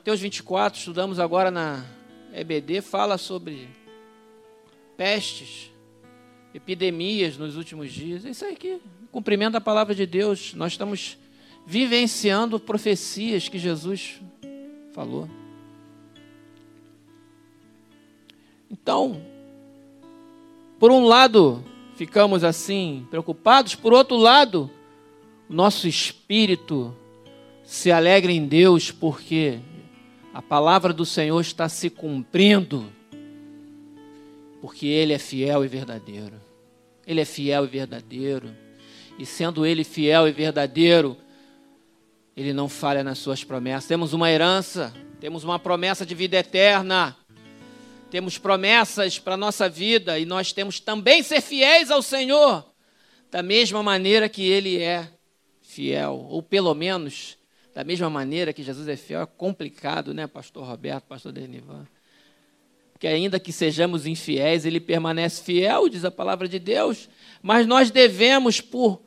Mateus 24, estudamos agora na EBD, fala sobre pestes, epidemias nos últimos dias. É isso aí que, cumprimento da palavra de Deus, nós estamos vivenciando profecias que Jesus falou. Então, por um lado, ficamos assim preocupados, por outro lado, nosso espírito se alegra em Deus porque a palavra do Senhor está se cumprindo, porque Ele é fiel e verdadeiro. Ele é fiel e verdadeiro, e sendo Ele fiel e verdadeiro, Ele não falha nas suas promessas. Temos uma herança, temos uma promessa de vida eterna temos promessas para a nossa vida e nós temos também ser fiéis ao Senhor, da mesma maneira que Ele é fiel, ou pelo menos da mesma maneira que Jesus é fiel. É complicado, né, Pastor Roberto, Pastor Denivan? Porque ainda que sejamos infiéis, Ele permanece fiel, diz a palavra de Deus, mas nós devemos, por,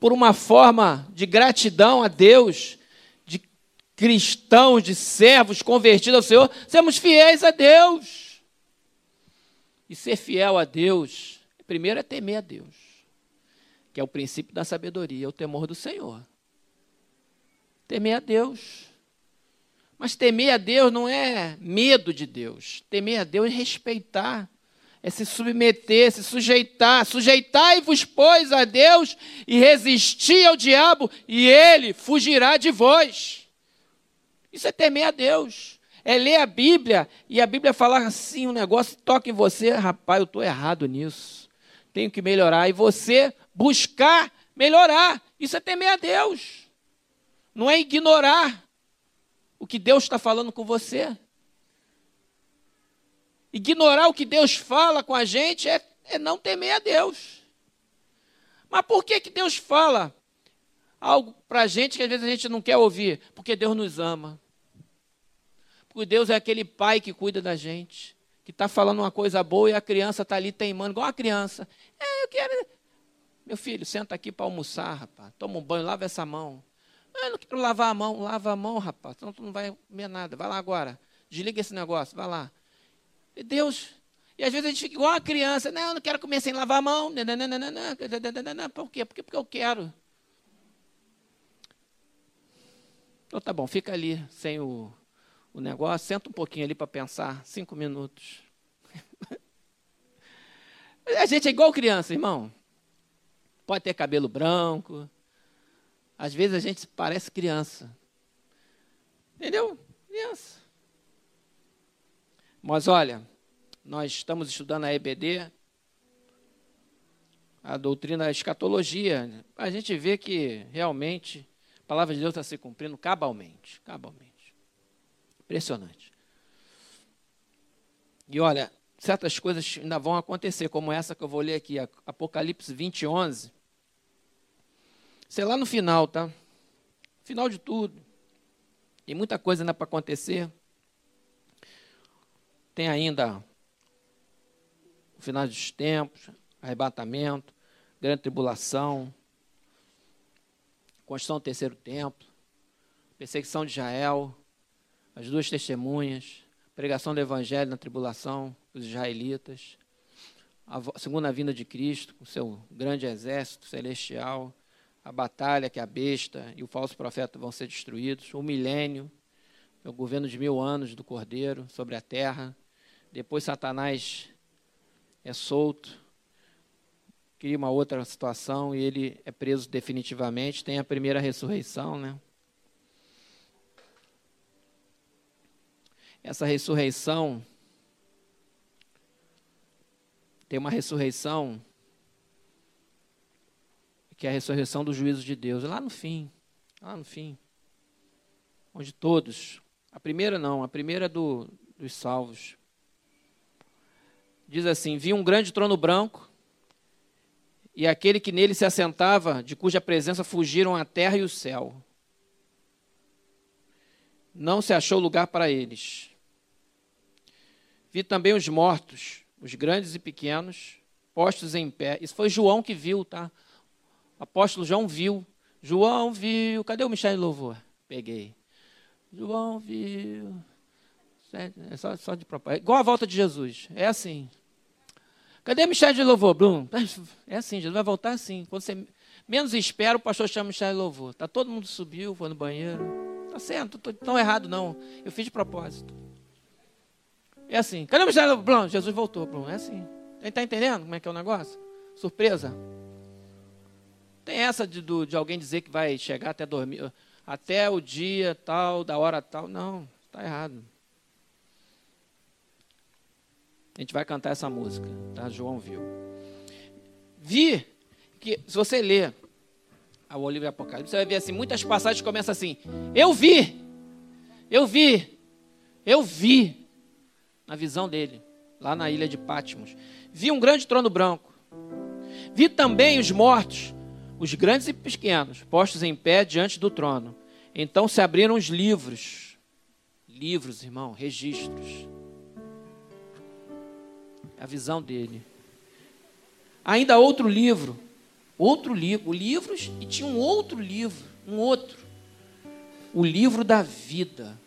por uma forma de gratidão a Deus, de cristãos, de servos convertidos ao Senhor, sermos fiéis a Deus. E ser fiel a Deus, primeiro é temer a Deus, que é o princípio da sabedoria, é o temor do Senhor. Temer a Deus. Mas temer a Deus não é medo de Deus. Temer a Deus é respeitar, é se submeter, se sujeitar. Sujeitai-vos, pois, a Deus e resisti ao diabo, e ele fugirá de vós. Isso é temer a Deus é ler a Bíblia e a Bíblia falar assim um negócio, toca em você, rapaz, eu estou errado nisso. Tenho que melhorar. E você buscar melhorar. Isso é temer a Deus. Não é ignorar o que Deus está falando com você. Ignorar o que Deus fala com a gente é, é não temer a Deus. Mas por que, que Deus fala algo para a gente que às vezes a gente não quer ouvir? Porque Deus nos ama. Porque Deus é aquele pai que cuida da gente, que está falando uma coisa boa e a criança está ali teimando, igual a criança. É, eu quero. Meu filho, senta aqui para almoçar, rapaz. Toma um banho, lava essa mão. Ah, não quero lavar a mão. Lava a mão, rapaz. Senão tu não vai comer nada. Vai lá agora. Desliga esse negócio, vai lá. E Deus. E às vezes a gente fica igual a criança. Não, eu não quero comer sem lavar a mão. Por quê? Porque, porque eu quero. Então tá bom, fica ali sem o o negócio, senta um pouquinho ali para pensar, cinco minutos. a gente é igual criança, irmão. Pode ter cabelo branco. Às vezes a gente parece criança. Entendeu? Criança. Mas olha, nós estamos estudando a EBD, a doutrina escatologia. A gente vê que realmente a palavra de Deus está se cumprindo cabalmente. cabalmente. Impressionante. E olha, certas coisas ainda vão acontecer, como essa que eu vou ler aqui, Apocalipse 20, 11. Sei lá no final, tá? Final de tudo. Tem muita coisa ainda para acontecer. Tem ainda o final dos tempos, arrebatamento, grande tribulação, construção do terceiro templo, perseguição de Israel, as duas testemunhas, pregação do evangelho na tribulação dos israelitas, a segunda vinda de Cristo com seu grande exército celestial, a batalha que a besta e o falso profeta vão ser destruídos, o milênio, o governo de mil anos do Cordeiro sobre a terra, depois Satanás é solto, cria uma outra situação e ele é preso definitivamente, tem a primeira ressurreição, né? essa ressurreição tem uma ressurreição que é a ressurreição do juízo de Deus, lá no fim, lá no fim, onde todos, a primeira não, a primeira é do, dos salvos, diz assim: Vi um grande trono branco, e aquele que nele se assentava, de cuja presença fugiram a terra e o céu. Não se achou lugar para eles. Vi também os mortos, os grandes e pequenos, postos em pé. Isso foi João que viu, tá? O apóstolo João viu. João viu. Cadê o Michel de Louvor? Peguei. João viu. É só, só de propósito. É igual a volta de Jesus. É assim. Cadê Michel de louvor, Bruno? É assim, Jesus vai voltar assim. Quando você menos espera, o pastor chama Michel de louvor. Tá todo mundo subiu, foi no banheiro. Tá certo, não tão errado não. Eu fiz de propósito. É assim. Cadê Michel de louvor? Jesus voltou, Bruno. É assim. Está entendendo como é que é o negócio? Surpresa. Tem essa de, de alguém dizer que vai chegar até dormir, até o dia tal, da hora tal. Não, está errado. A gente vai cantar essa música, tá? João viu. Vi que, se você ler o livro Apocalipse, você vai ver assim, muitas passagens começam assim: Eu vi, eu vi, eu vi, na visão dele, lá na ilha de Patmos. Vi um grande trono branco. Vi também os mortos, os grandes e pequenos, postos em pé diante do trono. Então se abriram os livros. Livros, irmão, registros a visão dele. Ainda outro livro, outro livro, livros e tinha um outro livro, um outro, o livro da vida.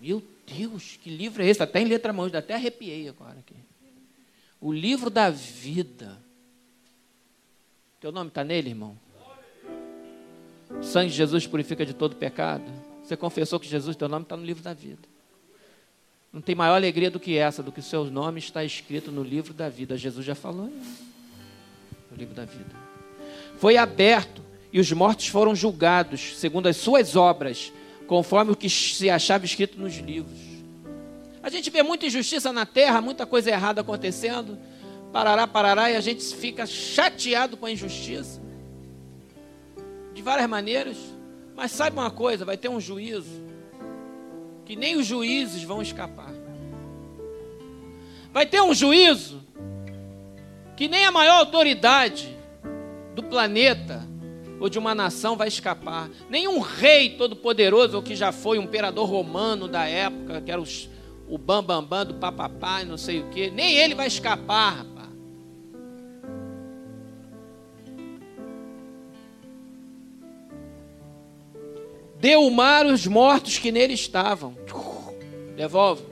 Meu Deus, que livro é esse? Até em letra mão, até arrepiei agora aqui. O livro da vida. Teu nome está nele, irmão? O sangue de Jesus purifica de todo pecado. Você confessou que Jesus, teu nome está no livro da vida. Não tem maior alegria do que essa, do que o seu nome está escrito no livro da vida. Jesus já falou isso. No livro da vida. Foi aberto e os mortos foram julgados, segundo as suas obras, conforme o que se achava escrito nos livros. A gente vê muita injustiça na terra, muita coisa errada acontecendo, parará, parará, e a gente fica chateado com a injustiça. De várias maneiras. Mas saiba uma coisa: vai ter um juízo que nem os juízes vão escapar. Vai ter um juízo que nem a maior autoridade do planeta ou de uma nação vai escapar. Nenhum rei todo-poderoso, ou que já foi um imperador romano da época, que era os, o bambambam bam, bam do papapá, não sei o que, nem ele vai escapar, rapaz. Deu o mar os mortos que nele estavam. Devolve.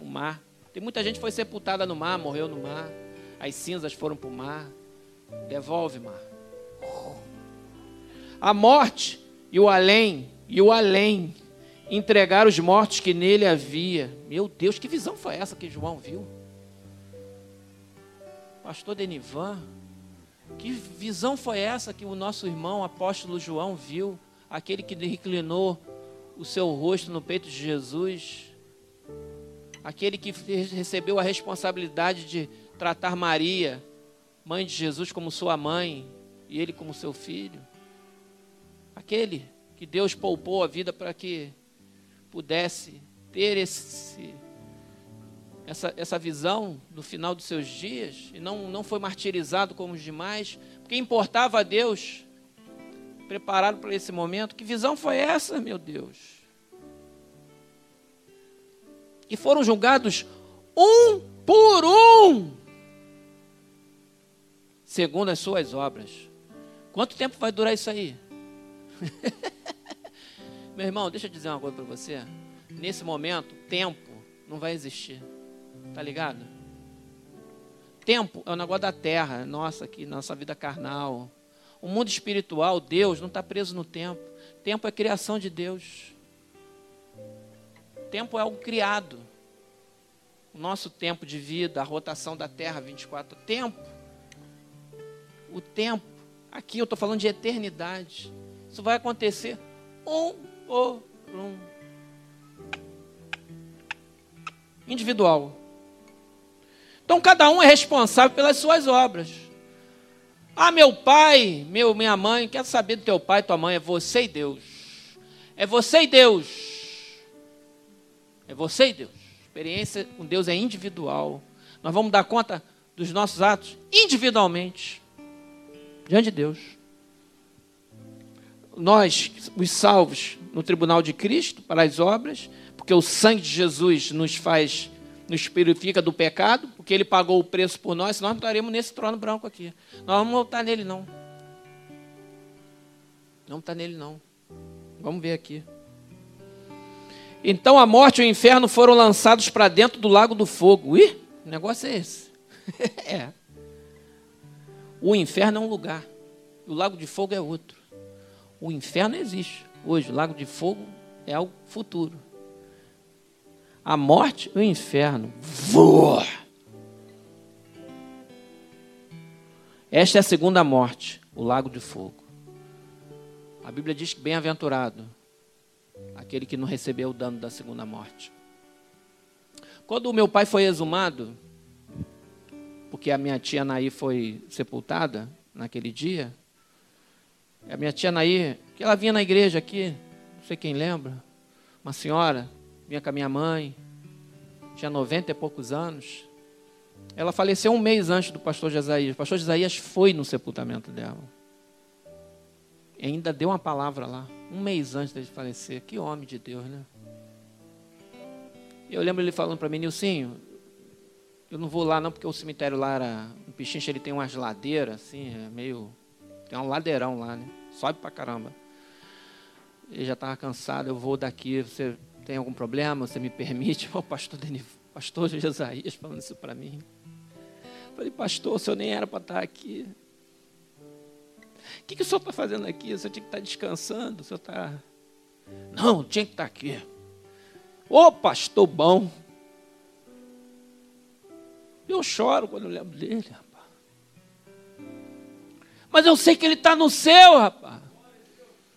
O mar. Tem muita gente que foi sepultada no mar, morreu no mar. As cinzas foram para o mar. Devolve, mar. A morte e o além, e o além, entregaram os mortos que nele havia. Meu Deus, que visão foi essa que João viu? Pastor Denivan, que visão foi essa que o nosso irmão apóstolo João viu? Aquele que reclinou o seu rosto no peito de Jesus, aquele que recebeu a responsabilidade de tratar Maria, mãe de Jesus, como sua mãe e ele como seu filho, aquele que Deus poupou a vida para que pudesse ter esse, essa, essa visão no final dos seus dias e não, não foi martirizado como os demais, porque importava a Deus preparado para esse momento. Que visão foi essa, meu Deus? E foram julgados um por um, segundo as suas obras. Quanto tempo vai durar isso aí? meu irmão, deixa eu dizer uma coisa para você. Nesse momento, tempo não vai existir. Tá ligado? Tempo é o negócio da terra, nossa aqui, nossa vida carnal. O mundo espiritual, Deus, não está preso no tempo. Tempo é criação de Deus. Tempo é algo criado. O nosso tempo de vida, a rotação da Terra, 24 tempo. O tempo, aqui eu estou falando de eternidade. Isso vai acontecer um por um. Individual. Então cada um é responsável pelas suas obras. Ah, meu pai, meu, minha mãe, quero saber do teu pai, tua mãe, é você e Deus. É você e Deus. É você e Deus. experiência com Deus é individual. Nós vamos dar conta dos nossos atos individualmente, diante de Deus. Nós, os salvos, no tribunal de Cristo, para as obras, porque o sangue de Jesus nos faz nos purifica do pecado, porque ele pagou o preço por nós, nós não estaremos nesse trono branco aqui. Nós vamos voltar nele, não. Não está nele, não. Vamos ver aqui. Então a morte e o inferno foram lançados para dentro do lago do fogo. Ih, o negócio é esse. é. O inferno é um lugar, o lago de fogo é outro. O inferno existe hoje, o lago de fogo é o futuro. A morte e o inferno. Voa! Esta é a segunda morte, o lago de fogo. A Bíblia diz que bem-aventurado aquele que não recebeu o dano da segunda morte. Quando o meu pai foi exumado, porque a minha tia Naí foi sepultada naquele dia, a minha tia Naí, que ela vinha na igreja aqui, não sei quem lembra, uma senhora, vinha com a minha mãe, tinha 90 e poucos anos. Ela faleceu um mês antes do pastor Jesaías. O pastor Jesaías foi no sepultamento dela. E ainda deu uma palavra lá, um mês antes de falecer. Que homem de Deus, né? Eu lembro ele falando para mim, Nilcinho, eu não vou lá não, porque o cemitério lá era. O Pichincha ele tem umas ladeiras, assim, é meio. Tem um ladeirão lá, né? Sobe pra caramba. Ele já estava cansado, eu vou daqui, você tem algum problema? Você me permite? O pastor Denis, pastor Jesaías falando isso para mim. Falei, pastor, o senhor nem era para estar aqui. O que, que o senhor está fazendo aqui? O senhor tinha que estar descansando, o senhor está. Não, tinha que estar aqui. Ô pastor bom. Eu choro quando eu lembro dele, rapaz. Mas eu sei que ele está no céu, rapaz.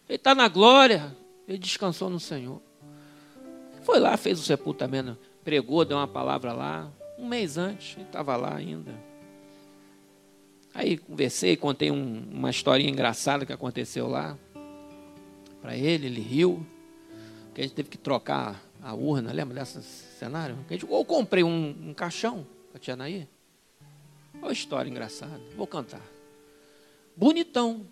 Ele está na glória. Ele descansou no Senhor. Foi lá, fez o sepultamento, pregou, deu uma palavra lá. Um mês antes, ele estava lá ainda. Aí conversei, contei um, uma historinha engraçada que aconteceu lá para ele, ele riu. Que a gente teve que trocar a urna, lembra desse cenário? A ou comprei um, um caixão para Tia Naí. Olha a história engraçada. Vou cantar. Bonitão.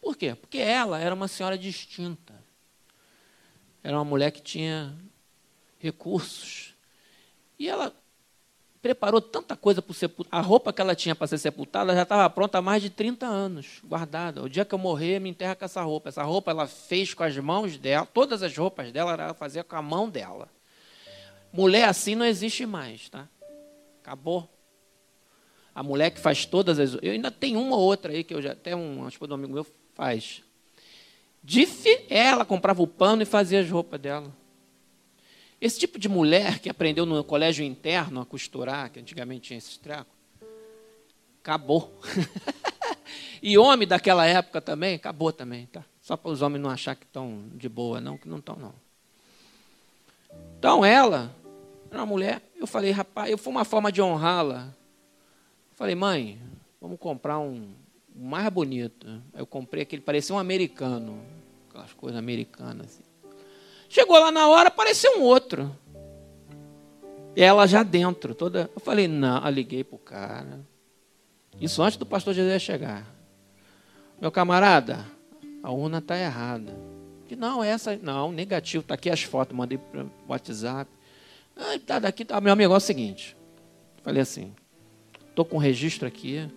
Por quê? Porque ela era uma senhora distinta. Era uma mulher que tinha recursos. E ela preparou tanta coisa para sepultamento. A roupa que ela tinha para ser sepultada já estava pronta há mais de 30 anos, guardada. O dia que eu morrer, me enterra com essa roupa. Essa roupa ela fez com as mãos dela, todas as roupas dela ela fazia com a mão dela. Mulher assim não existe mais, tá? Acabou. A mulher que faz todas as. Eu ainda tenho uma ou outra aí que eu já. Até um, acho que um amigo meu faz. Dif, ela comprava o pano e fazia as roupas dela. Esse tipo de mulher que aprendeu no colégio interno a costurar, que antigamente tinha esse treco, acabou. e homem daquela época também, acabou também, tá? Só para os homens não achar que estão de boa, não, que não estão, não. Então ela era uma mulher, eu falei, rapaz, eu fui uma forma de honrá-la. Falei, mãe, vamos comprar um, um mais bonito. Eu comprei aquele, parecia um americano, aquelas coisas americanas assim. Chegou lá na hora, apareceu um outro. Ela já dentro, toda. Eu falei, não, eu liguei pro cara. Isso antes do pastor José chegar. Meu camarada, a urna está errada. Que não, essa. Não, negativo, está aqui as fotos, mandei para o WhatsApp. Ah, tá daqui, tá. Meu amigo, é o seguinte. Falei assim, estou com registro aqui.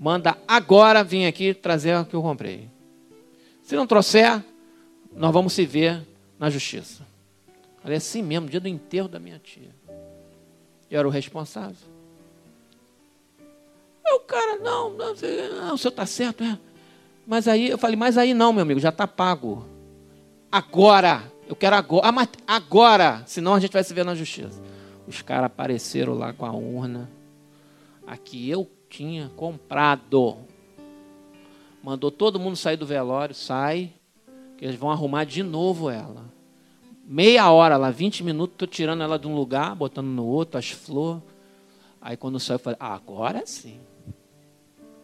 Manda agora vir aqui trazer o que eu comprei. Se não trouxer, nós vamos se ver na justiça. Falei assim mesmo, dia do enterro da minha tia. Eu era o responsável. Aí o cara, não, não, não o senhor está certo, é. Mas aí, eu falei, mas aí não, meu amigo, já está pago. Agora, eu quero agora, ah, agora, senão a gente vai se ver na justiça. Os caras apareceram lá com a urna, a que eu tinha comprado. Mandou todo mundo sair do velório, sai, eles vão arrumar de novo ela. Meia hora lá, 20 minutos, estou tirando ela de um lugar, botando no outro, as flores. Aí quando saiu, eu falei, ah, agora sim.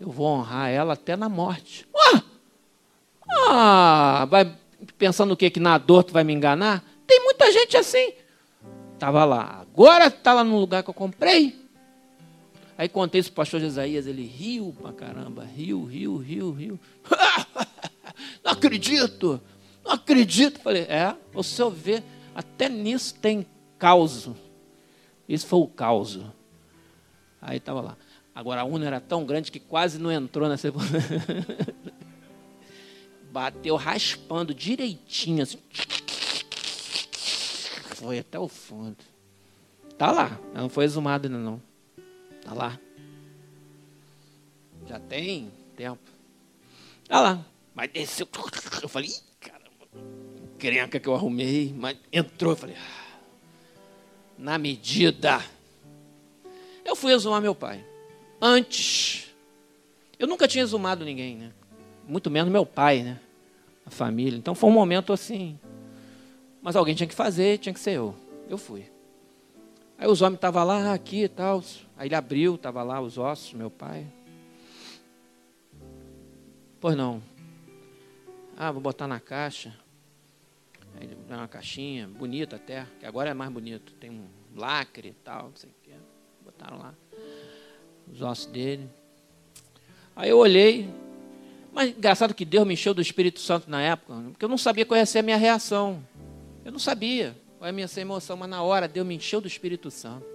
Eu vou honrar ela até na morte. Ah, ah vai pensando o quê? Que na dor tu vai me enganar? Tem muita gente assim. Estava lá. Agora está lá no lugar que eu comprei. Aí contei isso para o pastor Jesaías, ele riu pra caramba, riu, riu, riu, riu. Não acredito. Não acredito. Falei, é, o senhor vê, até nisso tem caos. Isso foi o caos. Aí estava lá. Agora a urna era tão grande que quase não entrou na sepultura. Bateu raspando direitinho, assim. foi até o fundo. Tá lá, não foi exumado ainda não. Tá lá. Já tem tempo. Tá lá. Mas desceu. Eu falei, crenca que eu arrumei. Mas entrou, eu falei, ah, na medida. Eu fui exumar meu pai. Antes. Eu nunca tinha exumado ninguém, né? Muito menos meu pai, né? A família. Então foi um momento assim. Mas alguém tinha que fazer, tinha que ser eu. Eu fui. Aí os homens estavam lá, aqui e tal. Aí ele abriu, estava lá os ossos, meu pai. Pois não. Ah, vou botar na caixa. Aí uma caixinha, bonita até, que agora é mais bonito. Tem um lacre e tal, não sei o que. Botaram lá os ossos dele. Aí eu olhei, mas engraçado que Deus me encheu do Espírito Santo na época, porque eu não sabia qual ia ser a minha reação. Eu não sabia qual é a minha emoção, mas na hora Deus me encheu do Espírito Santo.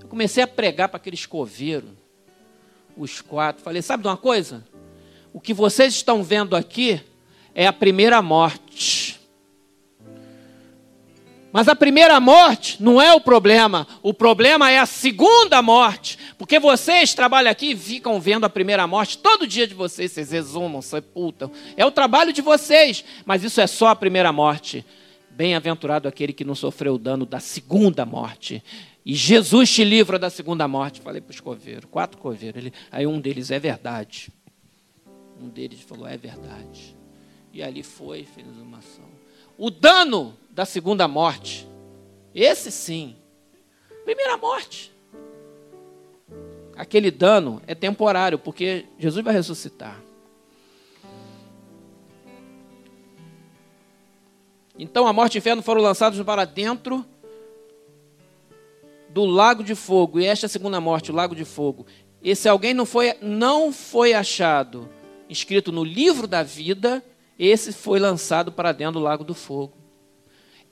Eu comecei a pregar para aqueles coveiros, os quatro. Falei: sabe de uma coisa? O que vocês estão vendo aqui é a primeira morte. Mas a primeira morte não é o problema, o problema é a segunda morte. Porque vocês trabalham aqui e ficam vendo a primeira morte todo dia de vocês, vocês exumam, sepultam. É o trabalho de vocês, mas isso é só a primeira morte. Bem-aventurado aquele que não sofreu o dano da segunda morte. E Jesus te livra da segunda morte. Falei para os coveiros, quatro coveiros. Ele, aí um deles é verdade. Um deles falou: é verdade. E ali foi, fez uma ação. O dano da segunda morte, esse sim. Primeira morte. Aquele dano é temporário, porque Jesus vai ressuscitar. Então a morte e o inferno foram lançados para dentro do lago de fogo. E esta é a segunda morte, o lago de fogo. Esse alguém não foi, não foi achado escrito no livro da vida, esse foi lançado para dentro do lago do fogo.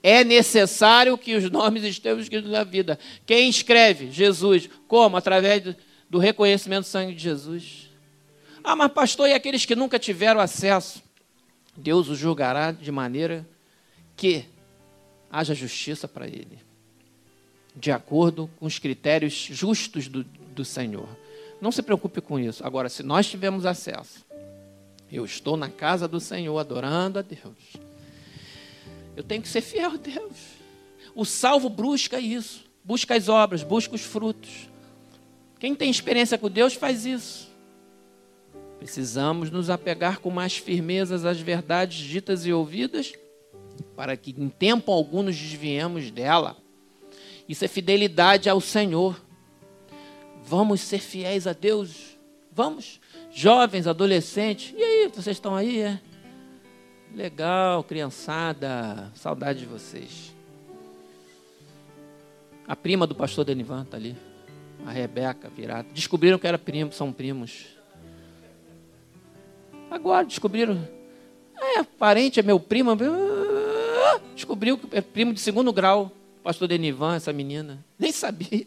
É necessário que os nomes estejam escritos na vida. Quem escreve? Jesus. Como? Através do reconhecimento do sangue de Jesus. Ah, mas pastor, e aqueles que nunca tiveram acesso? Deus os julgará de maneira que haja justiça para ele, de acordo com os critérios justos do, do Senhor. Não se preocupe com isso. Agora, se nós tivermos acesso, eu estou na casa do Senhor adorando a Deus. Eu tenho que ser fiel a Deus. O salvo busca isso, busca as obras, busca os frutos. Quem tem experiência com Deus faz isso. Precisamos nos apegar com mais firmeza às verdades ditas e ouvidas, para que em tempo algum nos desviemos dela. Isso é fidelidade ao Senhor. Vamos ser fiéis a Deus. Vamos jovens, adolescentes. E aí, vocês estão aí? É? Legal, criançada, saudade de vocês. A prima do pastor Denivan está ali. A Rebeca, virada. Descobriram que era primo, são primos. Agora descobriram. É, parente, é meu primo. Descobriu que é primo de segundo grau. Pastor Denivan, essa menina. Nem sabia.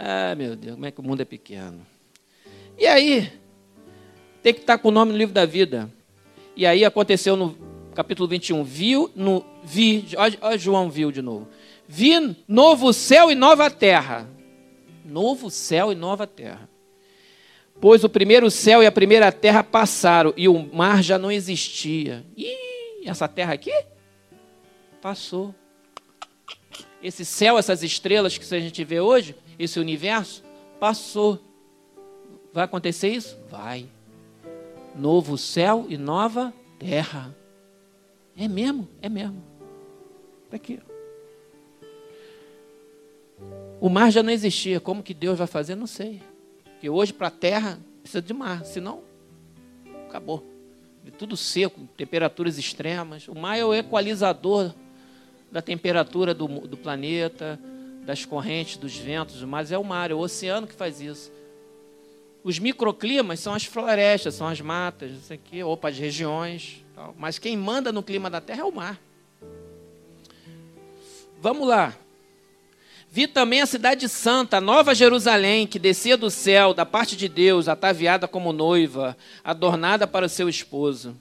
Ah, meu Deus, como é que o mundo é pequeno. E aí, tem que estar com o nome no livro da vida. E aí aconteceu no capítulo 21. Viu, no, vi, olha João viu de novo. Vi novo céu e nova terra. Novo céu e nova terra. Pois o primeiro céu e a primeira terra passaram e o mar já não existia. E essa terra aqui passou. Esse céu, essas estrelas que a gente vê hoje, esse universo passou. Vai acontecer isso? Vai. Novo céu e nova terra. É mesmo? É mesmo. Está aqui. O mar já não existia. Como que Deus vai fazer? Não sei. Porque hoje para a terra precisa de mar, senão acabou. Tudo seco, temperaturas extremas. O mar é o equalizador da temperatura do, do planeta, das correntes, dos ventos, mas é o mar, é o oceano que faz isso. Os microclimas são as florestas, são as matas, isso aqui, opa, as regiões. Tal. Mas quem manda no clima da Terra é o mar. Vamos lá. Vi também a cidade santa, a nova Jerusalém, que descia do céu, da parte de Deus, ataviada como noiva, adornada para o seu esposo.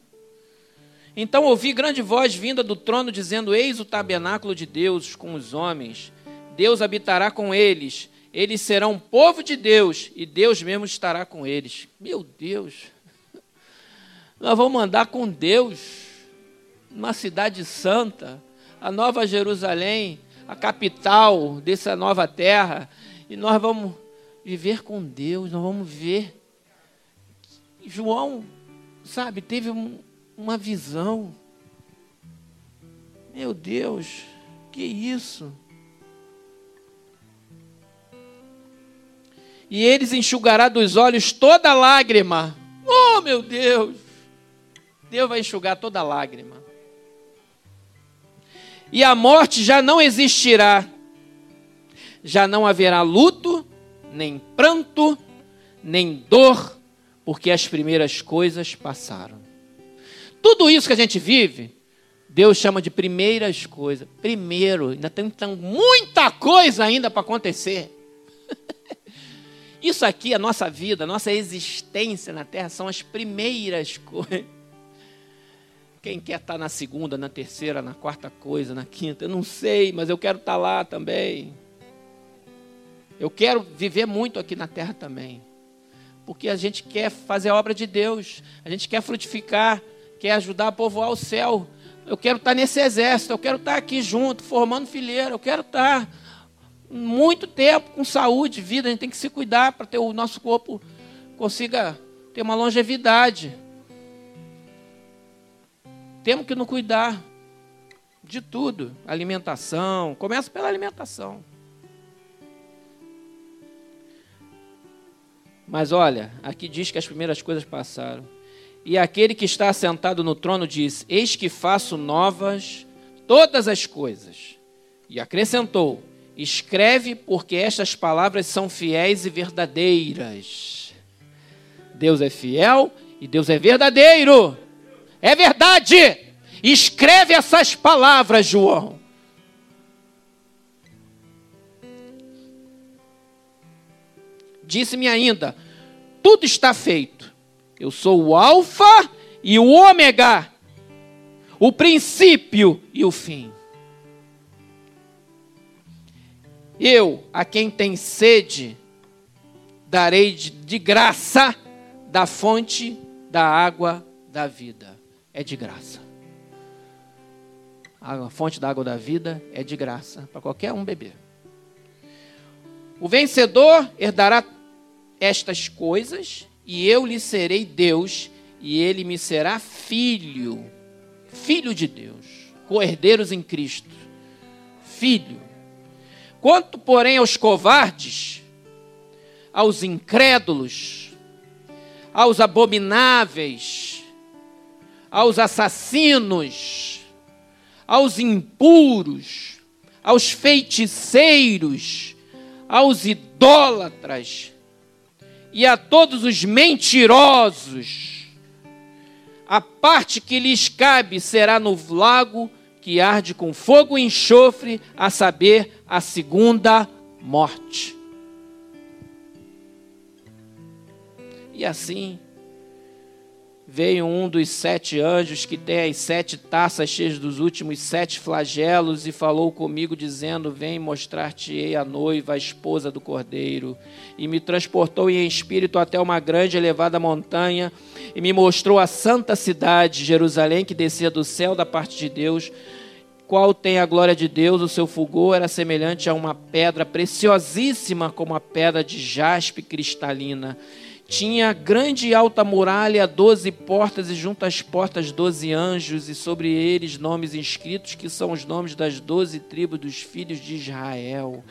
Então ouvi grande voz vinda do trono dizendo: Eis o tabernáculo de Deus com os homens. Deus habitará com eles. Eles serão povo de Deus e Deus mesmo estará com eles. Meu Deus. Nós vamos andar com Deus numa cidade santa, a Nova Jerusalém, a capital dessa nova terra, e nós vamos viver com Deus, nós vamos ver. João, sabe, teve um, uma visão. Meu Deus, que isso? E eles enxugará dos olhos toda lágrima. Oh, meu Deus! Deus vai enxugar toda lágrima. E a morte já não existirá. Já não haverá luto, nem pranto, nem dor, porque as primeiras coisas passaram. Tudo isso que a gente vive, Deus chama de primeiras coisas. Primeiro, ainda tem muita coisa ainda para acontecer. Isso aqui, a nossa vida, a nossa existência na terra, são as primeiras coisas. Quem quer estar na segunda, na terceira, na quarta coisa, na quinta, eu não sei, mas eu quero estar lá também. Eu quero viver muito aqui na terra também. Porque a gente quer fazer a obra de Deus, a gente quer frutificar, quer ajudar a povoar o céu. Eu quero estar nesse exército, eu quero estar aqui junto, formando fileira, eu quero estar muito tempo com saúde, vida. A gente tem que se cuidar para ter o nosso corpo consiga ter uma longevidade. Temos que nos cuidar de tudo, alimentação. Começa pela alimentação. Mas olha, aqui diz que as primeiras coisas passaram. E aquele que está sentado no trono diz: Eis que faço novas todas as coisas. E acrescentou: Escreve, porque estas palavras são fiéis e verdadeiras. Deus é fiel e Deus é verdadeiro. É verdade. Escreve essas palavras, João. Disse-me ainda: tudo está feito. Eu sou o Alfa e o Ômega, o princípio e o fim. Eu, a quem tem sede, darei de, graça da fonte da água da vida. É de graça. A fonte da água da vida é de graça para qualquer um beber. O vencedor herdará estas coisas e eu lhe serei Deus, e ele me será filho, filho de Deus, co-herdeiros em Cristo, filho. Quanto, porém, aos covardes, aos incrédulos, aos abomináveis, aos assassinos, aos impuros, aos feiticeiros, aos idólatras, e a todos os mentirosos. A parte que lhes cabe será no lago que arde com fogo e enxofre, a saber, a segunda morte. E assim veio um dos sete anjos que tem as sete taças cheias dos últimos sete flagelos e falou comigo, dizendo: Vem mostrar-te-ei a noiva, a esposa do cordeiro. E me transportou em espírito até uma grande elevada montanha e me mostrou a santa cidade, Jerusalém, que descia do céu da parte de Deus. Qual tem a glória de Deus, o seu fulgor era semelhante a uma pedra preciosíssima, como a pedra de jaspe cristalina tinha grande e alta muralha, doze portas, e junto às portas doze anjos, e sobre eles nomes inscritos, que são os nomes das doze tribos dos filhos de Israel.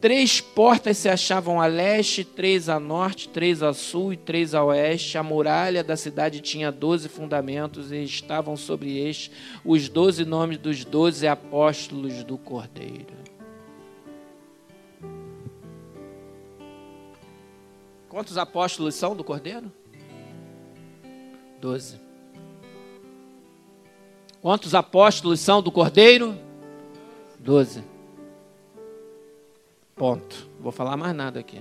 Três portas se achavam a leste, três a norte, três a sul e três a oeste. A muralha da cidade tinha doze fundamentos, e estavam sobre este os doze nomes dos doze apóstolos do Cordeiro. Quantos apóstolos são do Cordeiro? Doze. Quantos apóstolos são do Cordeiro? Doze. Ponto. Vou falar mais nada aqui.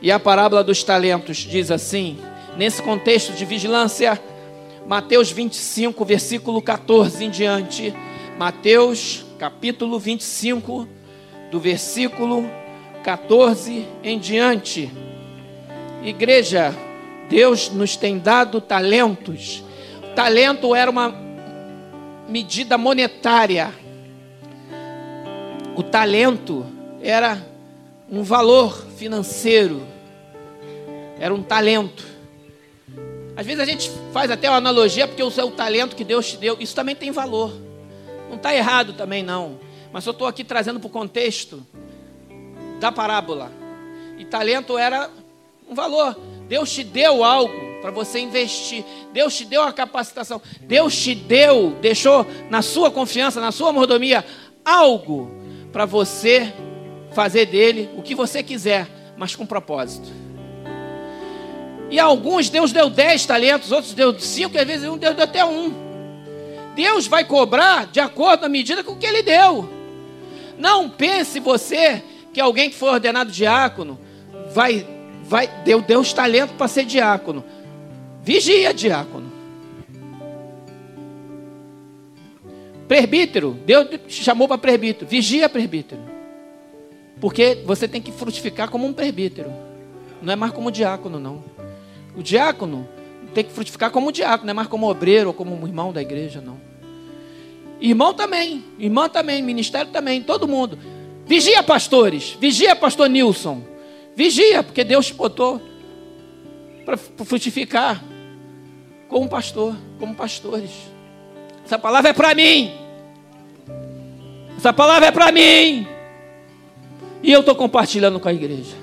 E a parábola dos talentos diz assim: nesse contexto de vigilância, Mateus 25, versículo 14 em diante. Mateus, capítulo 25, do versículo 14 em diante. Igreja, Deus nos tem dado talentos. Talento era uma medida monetária. O talento era um valor financeiro. Era um talento. Às vezes a gente faz até uma analogia porque o seu talento que Deus te deu, isso também tem valor. Não está errado também não. Mas eu estou aqui trazendo para o contexto da parábola. E talento era um valor. Deus te deu algo para você investir. Deus te deu a capacitação. Deus te deu, deixou na sua confiança, na sua mordomia, algo para você fazer dele o que você quiser, mas com propósito. E alguns Deus deu dez talentos, outros deu cinco, e às vezes um Deus deu até um. Deus vai cobrar de acordo à medida com o que ele deu. Não pense você que alguém que foi ordenado diácono vai, vai deu Deus talento para ser diácono. Vigia, diácono. Presbítero, Deus chamou para presbítero. Vigia, presbítero. Porque você tem que frutificar como um presbítero. Não é mais como diácono, não. O diácono tem que frutificar como diácono, não é mais como obreiro ou como um irmão da igreja, não. Irmão também, irmã também, ministério também, todo mundo. Vigia, pastores, vigia, pastor Nilson. Vigia, porque Deus te botou para frutificar como pastor, como pastores. Essa palavra é para mim. Essa palavra é para mim. E eu estou compartilhando com a igreja.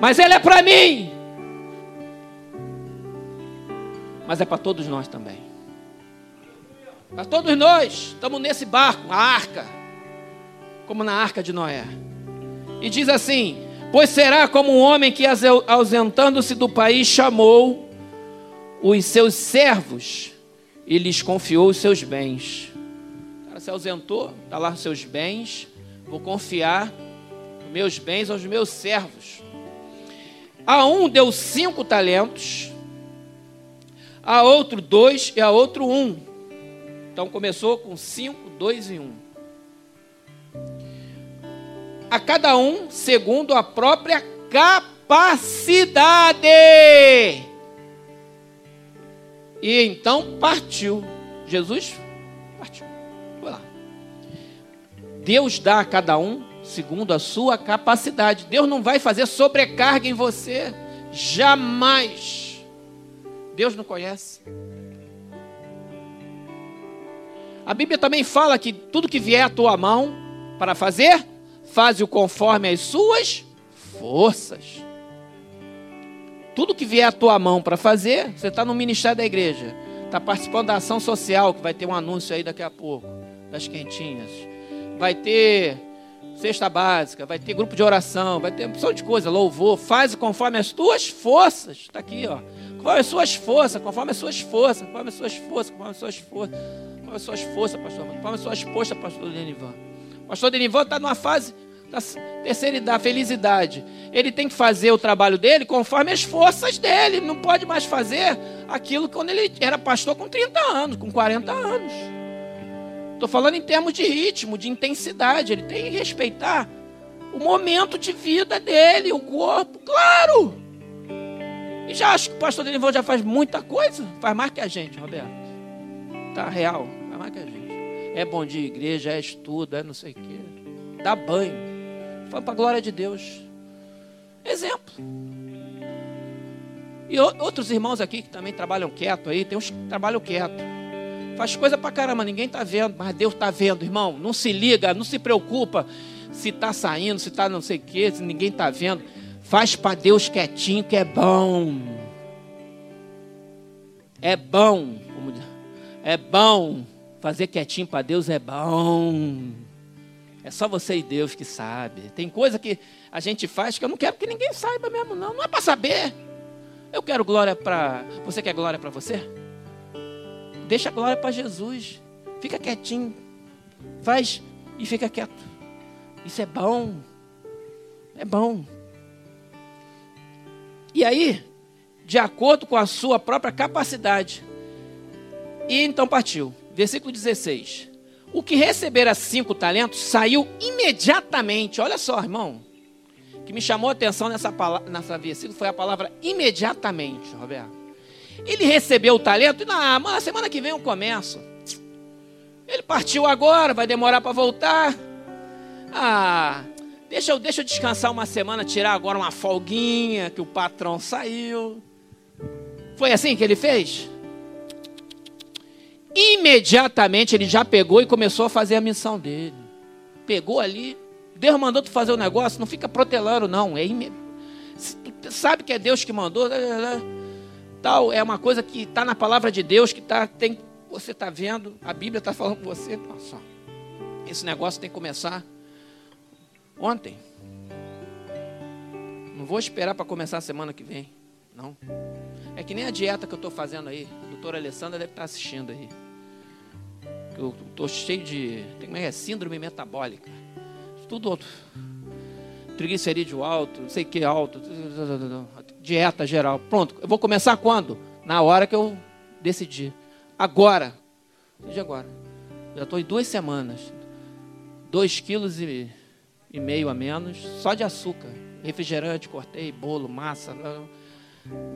Mas ela é para mim. Mas é para todos nós também. Para todos nós. Estamos nesse barco, a arca. Como na arca de Noé. E diz assim: Pois será como um homem que, ausentando-se do país, chamou os seus servos e lhes confiou os seus bens. O cara se ausentou, está lá os seus bens. Vou confiar meus bens aos meus servos. A um deu cinco talentos, a outro dois e a outro um. Então começou com cinco, dois e um. A cada um segundo a própria capacidade. E então partiu. Jesus Deus dá a cada um segundo a sua capacidade. Deus não vai fazer sobrecarga em você. Jamais. Deus não conhece. A Bíblia também fala que tudo que vier à tua mão para fazer, faze-o conforme as suas forças. Tudo que vier à tua mão para fazer, você está no ministério da igreja, está participando da ação social, que vai ter um anúncio aí daqui a pouco, das quentinhas. Vai ter cesta básica, vai ter grupo de oração, vai ter opção de coisa, louvor, faz conforme as tuas forças. Está aqui, ó. Conforme as suas forças, conforme as suas forças, conforme as suas forças, conforme as suas forças, conforme as suas forças, pastor, conforme as suas forças, pastor Denivan. Pastor Denivan está numa fase da terceira idade, felicidade. Ele tem que fazer o trabalho dele conforme as forças dele. Ele não pode mais fazer aquilo quando ele era pastor com 30 anos, com 40 anos. Estou falando em termos de ritmo, de intensidade. Ele tem que respeitar o momento de vida dele, o corpo, claro. E já acho que o pastor Denival já faz muita coisa. Faz mais que a gente, Roberto. Tá real. Faz mais que a gente. É bom de igreja, é estudo, é não sei o quê. Dá banho. Foi para a glória de Deus. Exemplo. E outros irmãos aqui que também trabalham quieto aí, tem uns que trabalham quieto. Faz coisa para caramba, ninguém está vendo, mas Deus está vendo, irmão. Não se liga, não se preocupa se está saindo, se está não sei o quê, se ninguém está vendo. Faz para Deus quietinho que é bom. É bom. É bom. Fazer quietinho para Deus é bom. É só você e Deus que sabe. Tem coisa que a gente faz que eu não quero que ninguém saiba mesmo, não. Não é para saber. Eu quero glória para. Você quer glória para você? Deixa a glória para Jesus. Fica quietinho. Faz e fica quieto. Isso é bom. É bom. E aí, de acordo com a sua própria capacidade, E então partiu. Versículo 16. O que recebera cinco talentos saiu imediatamente. Olha só, irmão. O que me chamou a atenção nessa, nessa versículo foi a palavra imediatamente, Roberto. Ele recebeu o talento e na, na semana que vem eu começo. Ele partiu agora, vai demorar para voltar. Ah, deixa eu, deixa eu descansar uma semana, tirar agora uma folguinha que o patrão saiu. Foi assim que ele fez? Imediatamente ele já pegou e começou a fazer a missão dele. Pegou ali, Deus mandou tu fazer o negócio, não fica protelando, não. É ime... Tu sabe que é Deus que mandou. Tal, é uma coisa que está na palavra de Deus, que tá, tem, você está vendo, a Bíblia está falando com você. Nossa, esse negócio tem que começar ontem. Não vou esperar para começar a semana que vem, não. É que nem a dieta que eu estou fazendo aí. A doutora Alessandra deve estar tá assistindo aí. Eu estou cheio de. Como é, é síndrome metabólica. Tudo outro. Triglicerídeo alto, não sei que alto. Dieta geral. Pronto. Eu vou começar quando? Na hora que eu decidir. Agora. De agora. Já estou em duas semanas. Dois quilos e, e meio a menos. Só de açúcar. Refrigerante, cortei, bolo, massa. Não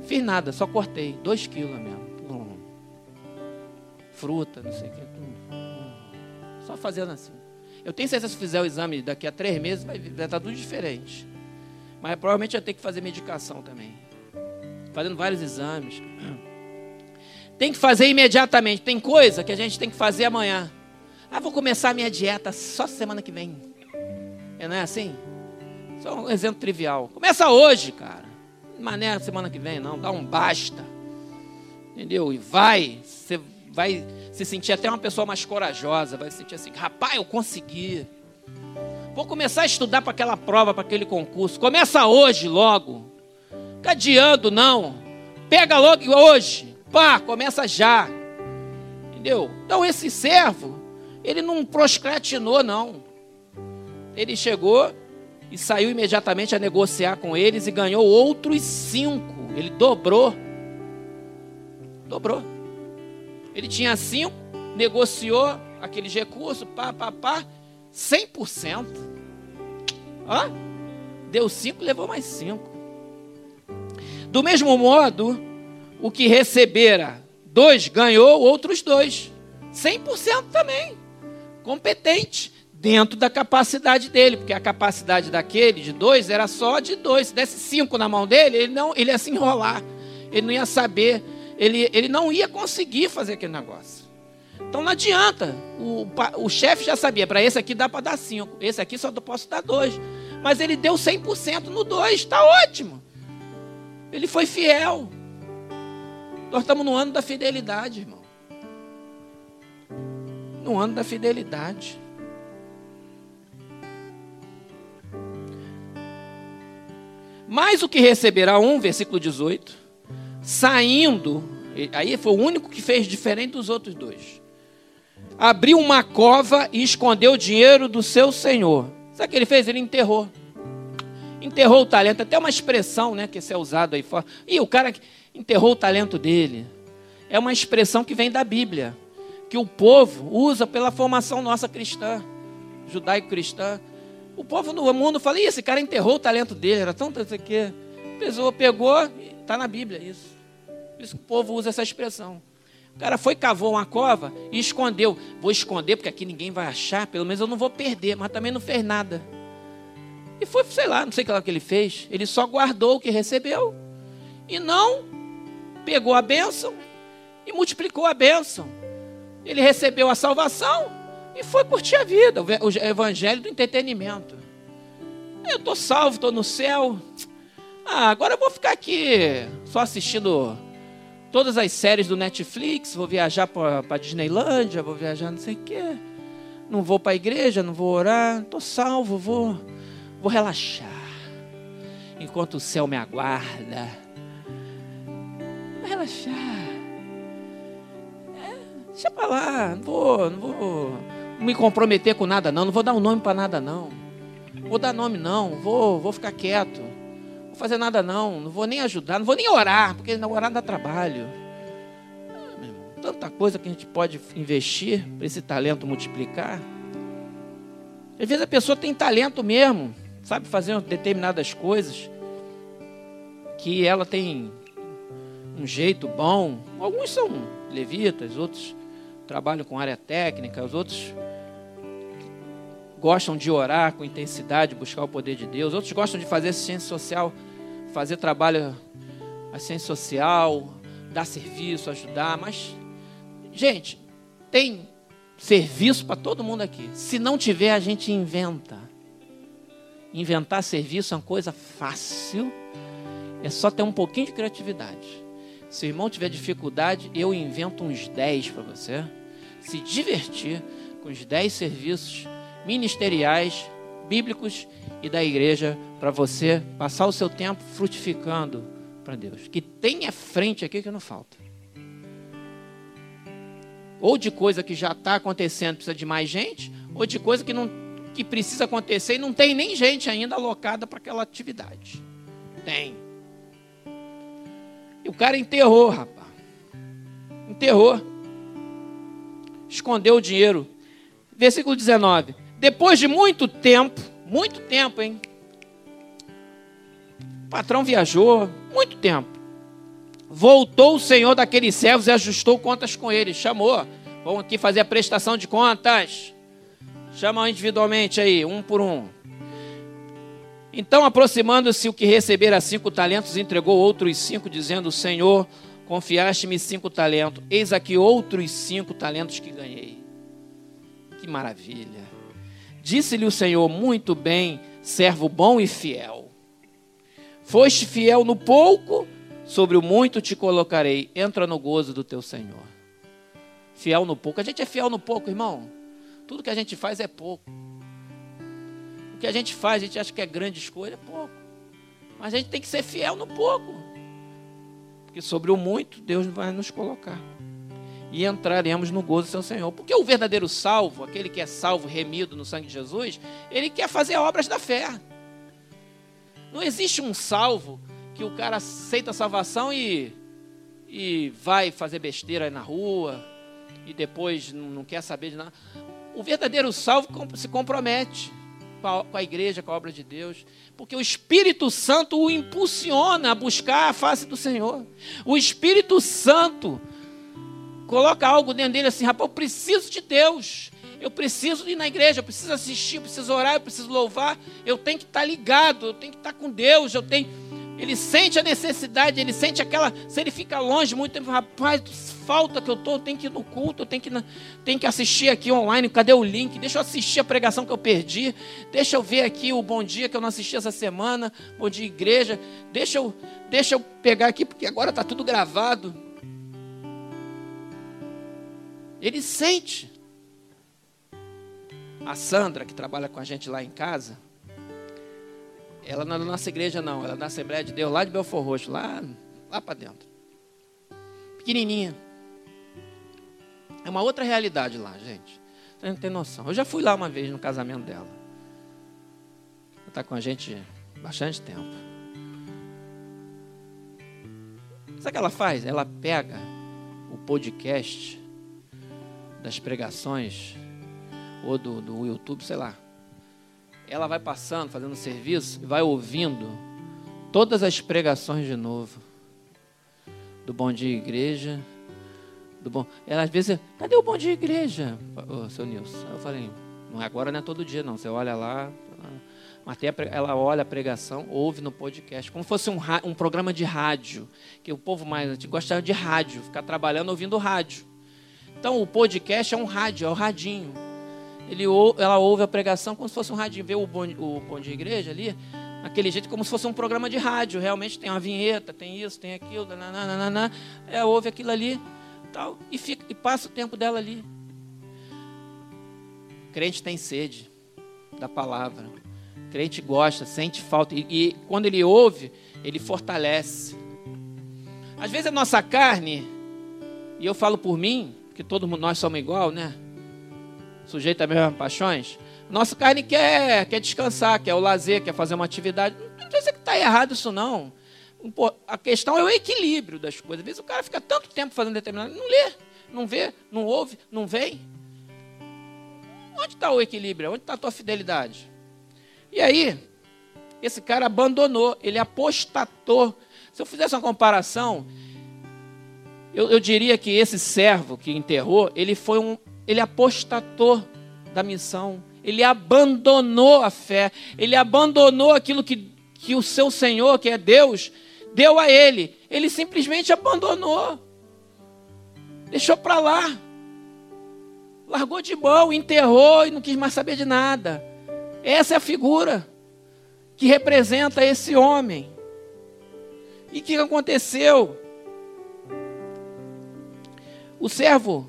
fiz nada, só cortei. Dois quilos mesmo. Fruta, não sei o que. Só fazendo assim. Eu tenho certeza que se fizer o exame daqui a três meses, vai, vai estar tudo diferente. Mas provavelmente eu tenho que fazer medicação também. Fazendo vários exames. Tem que fazer imediatamente. Tem coisa que a gente tem que fazer amanhã. Ah, vou começar a minha dieta só semana que vem. É, não é assim? Só um exemplo trivial. Começa hoje, cara. Mané semana que vem, não. Dá um basta. Entendeu? E vai. Você vai se sentir até uma pessoa mais corajosa. Vai se sentir assim: rapaz, eu consegui. Vou começar a estudar para aquela prova, para aquele concurso. Começa hoje, logo. Fica adiando, não. Pega logo hoje. Pá, começa já. Entendeu? Então esse servo, ele não proscratinou, não. Ele chegou e saiu imediatamente a negociar com eles e ganhou outros cinco. Ele dobrou. Dobrou. Ele tinha cinco, negociou aqueles recursos, pá, pá, pá, 100%. Ó, deu cinco, levou mais cinco. Do mesmo modo, o que recebera dois ganhou outros dois. 100% também. Competente dentro da capacidade dele, porque a capacidade daquele de dois era só de dois. Se desse cinco na mão dele, ele não, ele ia se enrolar, ele não ia saber, ele, ele não ia conseguir fazer aquele negócio. Então não adianta. O, o chefe já sabia, para esse aqui dá para dar cinco, esse aqui só posso dar dois. Mas ele deu 100% no dois, está ótimo. Ele foi fiel. Nós estamos no ano da fidelidade, irmão. No ano da fidelidade. Mais o que receberá um, versículo 18, saindo, aí foi o único que fez diferente dos outros dois. Abriu uma cova e escondeu o dinheiro do seu senhor. Sabe o que ele fez? Ele enterrou. Enterrou o talento, até uma expressão, né, que é usado aí fora. E o cara enterrou o talento dele. É uma expressão que vem da Bíblia, que o povo usa pela formação nossa cristã, judaico-cristã. O povo no mundo fala, esse cara enterrou o talento dele, era tão isso aqui. A pessoa pegou, está na Bíblia isso. Por isso que o povo usa essa expressão. O cara foi, cavou uma cova e escondeu. Vou esconder porque aqui ninguém vai achar, pelo menos eu não vou perder, mas também não fez nada. E foi, sei lá, não sei o que ele fez. Ele só guardou o que recebeu e não pegou a bênção e multiplicou a bênção. Ele recebeu a salvação e foi curtir a vida, o evangelho do entretenimento. Eu estou salvo, estou no céu. Ah, agora eu vou ficar aqui só assistindo todas as séries do Netflix, vou viajar para Disneylândia, vou viajar não sei o quê. Não vou para a igreja, não vou orar, estou salvo, vou, vou relaxar. Enquanto o céu me aguarda. Vou relaxar. É, deixa para lá, não vou, não vou me comprometer com nada, não. Não vou dar um nome para nada, não. Vou dar nome, não. Vou, vou ficar quieto. Não vou fazer nada, não. Não vou nem ajudar. Não vou nem orar, porque orar dá trabalho. Ah, tanta coisa que a gente pode investir para esse talento multiplicar. Às vezes a pessoa tem talento mesmo, sabe fazer determinadas coisas, que ela tem um jeito bom. Alguns são levitas, outros trabalham com área técnica, os outros gostam de orar com intensidade, buscar o poder de Deus, outros gostam de fazer assistência social, fazer trabalho assistência social, dar serviço, ajudar, mas gente, tem serviço para todo mundo aqui. Se não tiver, a gente inventa. Inventar serviço é uma coisa fácil. É só ter um pouquinho de criatividade. Se o irmão tiver dificuldade, eu invento uns 10 para você. Se divertir com os 10 serviços ministeriais, bíblicos e da igreja para você passar o seu tempo frutificando para Deus. Que tenha frente aqui que não falta. Ou de coisa que já está acontecendo, precisa de mais gente, ou de coisa que, não, que precisa acontecer e não tem nem gente ainda alocada para aquela atividade. Tem. E o cara enterrou, rapaz. Enterrou. Escondeu o dinheiro. Versículo 19. Depois de muito tempo, muito tempo, hein? O patrão viajou, muito tempo. Voltou o senhor daqueles servos e ajustou contas com eles. Chamou. Vamos aqui fazer a prestação de contas. Chama individualmente aí, um por um. Então, aproximando-se o que recebera cinco talentos, entregou outros cinco, dizendo: Senhor, confiaste-me cinco talentos, eis aqui outros cinco talentos que ganhei. Que maravilha! Disse-lhe o Senhor: Muito bem, servo bom e fiel. Foste fiel no pouco, sobre o muito te colocarei. Entra no gozo do teu Senhor. Fiel no pouco. A gente é fiel no pouco, irmão. Tudo que a gente faz é pouco. O que a gente faz, a gente acha que é grande escolha, é pouco. Mas a gente tem que ser fiel no pouco. Porque sobre o muito, Deus vai nos colocar. E entraremos no gozo do seu Senhor. Porque o verdadeiro salvo, aquele que é salvo, remido no sangue de Jesus, ele quer fazer obras da fé. Não existe um salvo que o cara aceita a salvação e, e vai fazer besteira na rua e depois não quer saber de nada. O verdadeiro salvo se compromete com a igreja, com a obra de Deus, porque o Espírito Santo o impulsiona a buscar a face do Senhor. O Espírito Santo coloca algo dentro dele assim, rapaz, eu preciso de Deus. Eu preciso ir na igreja, eu preciso assistir, eu preciso orar, eu preciso louvar, eu tenho que estar ligado, eu tenho que estar com Deus, eu tenho. Ele sente a necessidade, ele sente aquela. Se ele fica longe muito tempo, rapaz, falta que eu estou, eu tenho que ir no culto, eu tenho que, tenho que assistir aqui online, cadê o link? Deixa eu assistir a pregação que eu perdi, deixa eu ver aqui o bom dia que eu não assisti essa semana, bom dia igreja, deixa eu, deixa eu pegar aqui, porque agora está tudo gravado. Ele sente. A Sandra, que trabalha com a gente lá em casa, ela não é da nossa igreja, não. Ela é da Assembleia de Deus, lá de Belfor Roxo, lá, lá para dentro. Pequenininha. É uma outra realidade lá, gente. Você não tem noção. Eu já fui lá uma vez no casamento dela. Ela está com a gente bastante tempo. Sabe o que ela faz? Ela pega o podcast das pregações ou do, do YouTube, sei lá. Ela vai passando, fazendo serviço, e vai ouvindo todas as pregações de novo. Do Bom Dia Igreja. Do bom... Ela às vezes, cadê o Bom Dia Igreja, oh, seu Nilson? Eu falei, não é agora, não é todo dia, não. Você olha lá, mas tem ela olha a pregação, ouve no podcast, como fosse um, um programa de rádio, que o povo mais antigo gostava de rádio, ficar trabalhando ouvindo rádio. Então o podcast é um rádio, é o radinho ele, ela ouve a pregação como se fosse um rádio, vê o bom, o bom de igreja ali, aquele jeito como se fosse um programa de rádio. Realmente tem uma vinheta, tem isso, tem aquilo, nananana, é, ouve aquilo ali tal, e, fica, e passa o tempo dela ali. crente tem sede da palavra. crente gosta, sente falta. E, e quando ele ouve, ele fortalece. Às vezes a nossa carne, e eu falo por mim, que todos nós somos igual, né? sujeito às mesmas paixões, nossa carne quer, quer descansar, quer o lazer, quer fazer uma atividade. Não sei se está errado isso não. A questão é o equilíbrio das coisas. Às vezes o cara fica tanto tempo fazendo determinado, não lê. não vê, não ouve, não vem. Onde está o equilíbrio? Onde está a tua fidelidade? E aí, esse cara abandonou, ele apostatou. Se eu fizesse uma comparação, eu, eu diria que esse servo que enterrou, ele foi um, ele apostatou da missão, ele abandonou a fé, ele abandonou aquilo que, que o seu Senhor, que é Deus, deu a ele. Ele simplesmente abandonou, deixou para lá, largou de mão, enterrou e não quis mais saber de nada. Essa é a figura que representa esse homem. E o que aconteceu? O servo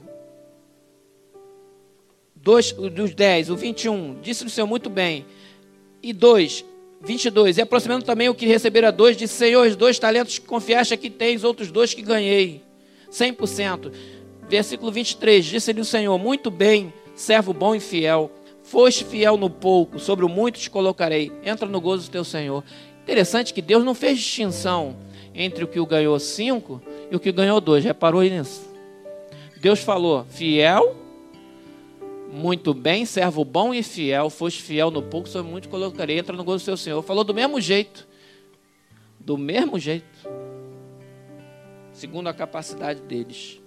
dois, dos 10, o 21, disse o Senhor muito bem. E 2, 22, e aproximando também o que recebera dois, disse, Senhor, os dois talentos que confiaste aqui tens, outros dois que ganhei. 100%. Versículo 23, disse-lhe o Senhor, muito bem, servo bom e fiel. Foste fiel no pouco, sobre o muito te colocarei. Entra no gozo do teu Senhor. Interessante que Deus não fez distinção entre o que o ganhou cinco e o que ganhou dois. Reparou nisso? Deus falou: fiel, muito bem, servo bom e fiel. Foste fiel no pouco, sobre muito colocarei. Entra no gozo do teu Senhor. Falou do mesmo jeito. Do mesmo jeito. Segundo a capacidade deles.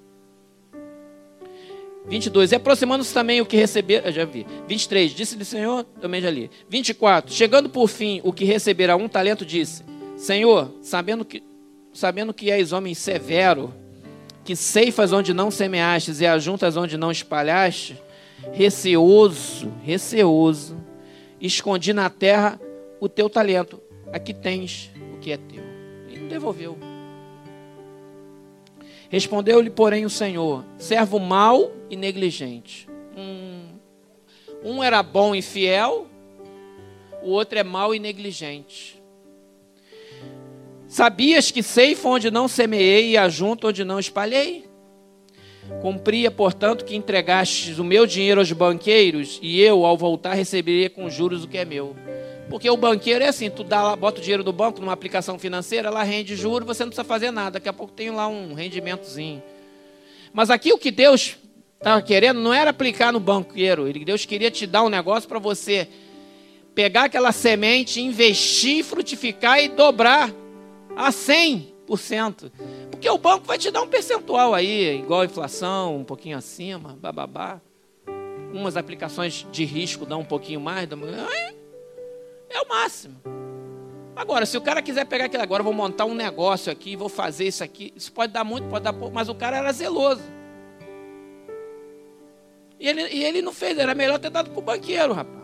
22. E aproximando-se também o que receber. Já vi. 23. Disse-lhe, Senhor, também já li. 24. Chegando por fim o que receberá um talento, disse: Senhor, sabendo que, sabendo que és homem severo, que ceifas onde não semeastes e ajuntas onde não espalhaste, receoso, receoso, escondi na terra o teu talento. Aqui tens o que é teu. E não devolveu. Respondeu-lhe, porém, o Senhor: servo mau e negligente. Um, um era bom e fiel, o outro é mau e negligente. Sabias que ceifo onde não semeei e ajunto onde não espalhei? Cumpria, portanto, que entregastes o meu dinheiro aos banqueiros, e eu, ao voltar, receberia com juros o que é meu. Porque o banqueiro é assim, tu dá lá, bota o dinheiro do banco numa aplicação financeira, ela rende juros, você não precisa fazer nada, daqui a pouco tem lá um rendimentozinho. Mas aqui o que Deus estava querendo não era aplicar no banqueiro, Deus queria te dar um negócio para você pegar aquela semente, investir, frutificar e dobrar a 100%. Porque o banco vai te dar um percentual aí, igual a inflação, um pouquinho acima, bababá. Umas aplicações de risco dão um pouquinho mais. É o máximo. Agora, se o cara quiser pegar aquilo agora, vou montar um negócio aqui, vou fazer isso aqui, isso pode dar muito, pode dar pouco, mas o cara era zeloso. E ele, e ele não fez, era melhor ter dado para o banqueiro, rapaz.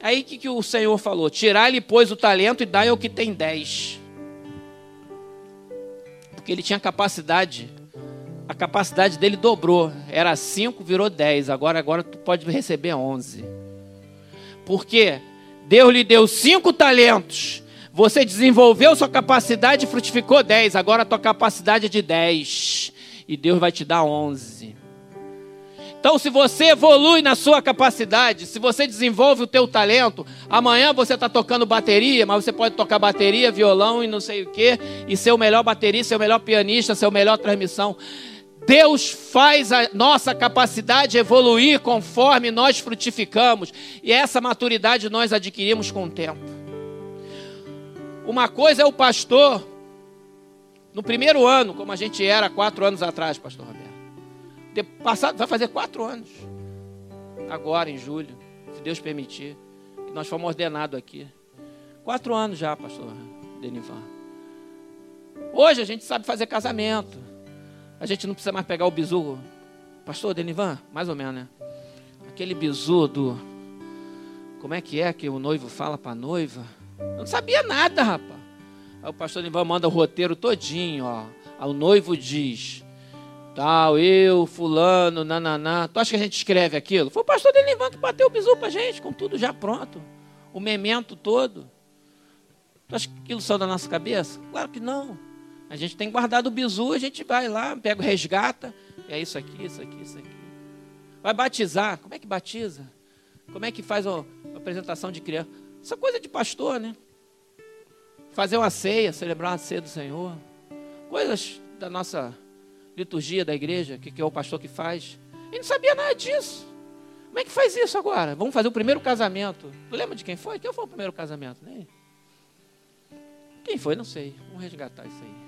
Aí o que, que o Senhor falou? Tirar-lhe, pois, o talento e dar ao que tem dez. Porque ele tinha capacidade, a capacidade dele dobrou. Era cinco, virou dez. Agora, agora tu pode receber onze. Por quê? Deus lhe deu cinco talentos. Você desenvolveu sua capacidade e frutificou dez. Agora a tua capacidade é de dez. E Deus vai te dar onze. Então, se você evolui na sua capacidade, se você desenvolve o teu talento, amanhã você está tocando bateria, mas você pode tocar bateria, violão e não sei o que, e ser o melhor baterista, ser o melhor pianista, ser o melhor transmissão. Deus faz a nossa capacidade evoluir conforme nós frutificamos, e essa maturidade nós adquirimos com o tempo. Uma coisa é o pastor, no primeiro ano, como a gente era quatro anos atrás, pastor Roberto. De passado, vai fazer quatro anos, agora em julho, se Deus permitir, que nós fomos ordenados aqui. Quatro anos já, pastor Denivan. Hoje a gente sabe fazer casamento. A gente não precisa mais pegar o bizu. Pastor Denivan, mais ou menos, né? Aquele bizu do. Como é que é que o noivo fala para a noiva? Eu não sabia nada, rapaz. Aí o pastor Denivan manda o roteiro todinho, ó. Aí o noivo diz: tal, eu, fulano, nananá. Tu acha que a gente escreve aquilo? Foi o pastor Denivan que bateu o bizu para a gente, com tudo já pronto. O memento todo. Tu acha que aquilo saiu da nossa cabeça? Claro que não. A gente tem guardado o bizu, a gente vai lá, pega o resgata. É isso aqui, isso aqui, isso aqui. Vai batizar. Como é que batiza? Como é que faz a apresentação de criança? Essa coisa de pastor, né? Fazer uma ceia, celebrar a ceia do Senhor. Coisas da nossa liturgia da igreja, que, que é o pastor que faz. Ele não sabia nada disso. Como é que faz isso agora? Vamos fazer o primeiro casamento. Tu lembra de quem foi? Quem foi o primeiro casamento? Nem. Quem foi? Não sei. Vamos resgatar isso aí.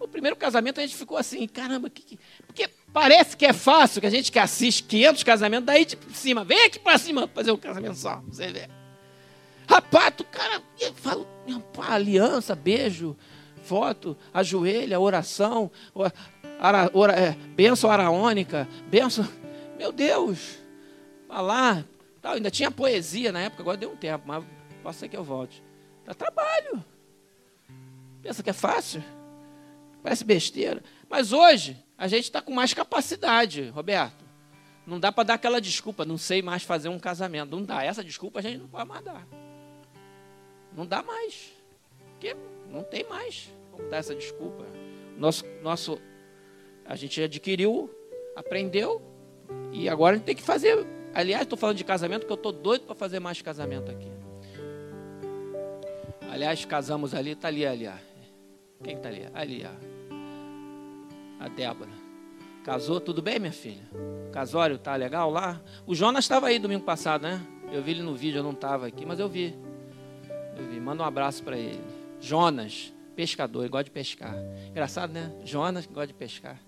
O primeiro casamento a gente ficou assim, caramba, que, que... porque parece que é fácil, que a gente que assiste 500 casamentos, daí de cima, vem aqui para cima fazer um casamento só, você vê. Rapaz, o cara rapaz, aliança, beijo, foto, ajoelha, oração, ora, ora, é, benção araônica, benção. Meu Deus, lá. Tal, ainda tinha poesia na época, agora deu um tempo, mas posso ser que eu volte. Dá trabalho. Pensa que é fácil? Parece besteira. Mas hoje, a gente está com mais capacidade, Roberto. Não dá para dar aquela desculpa, não sei mais fazer um casamento. Não dá. Essa desculpa a gente não pode mais dar. Não dá mais. Porque não tem mais como dar essa desculpa. Nosso, nosso, a gente adquiriu, aprendeu, e agora a gente tem que fazer. Aliás, estou falando de casamento, porque eu estou doido para fazer mais casamento aqui. Aliás, casamos ali, está ali, ali. Quem está ali? Ali, ó. A Débora. Casou, tudo bem, minha filha? O casório tá legal lá? O Jonas estava aí domingo passado, né? Eu vi ele no vídeo, eu não estava aqui, mas eu vi. Eu vi. Manda um abraço para ele. Jonas, pescador, ele gosta de pescar. Engraçado, né? Jonas gosta de pescar.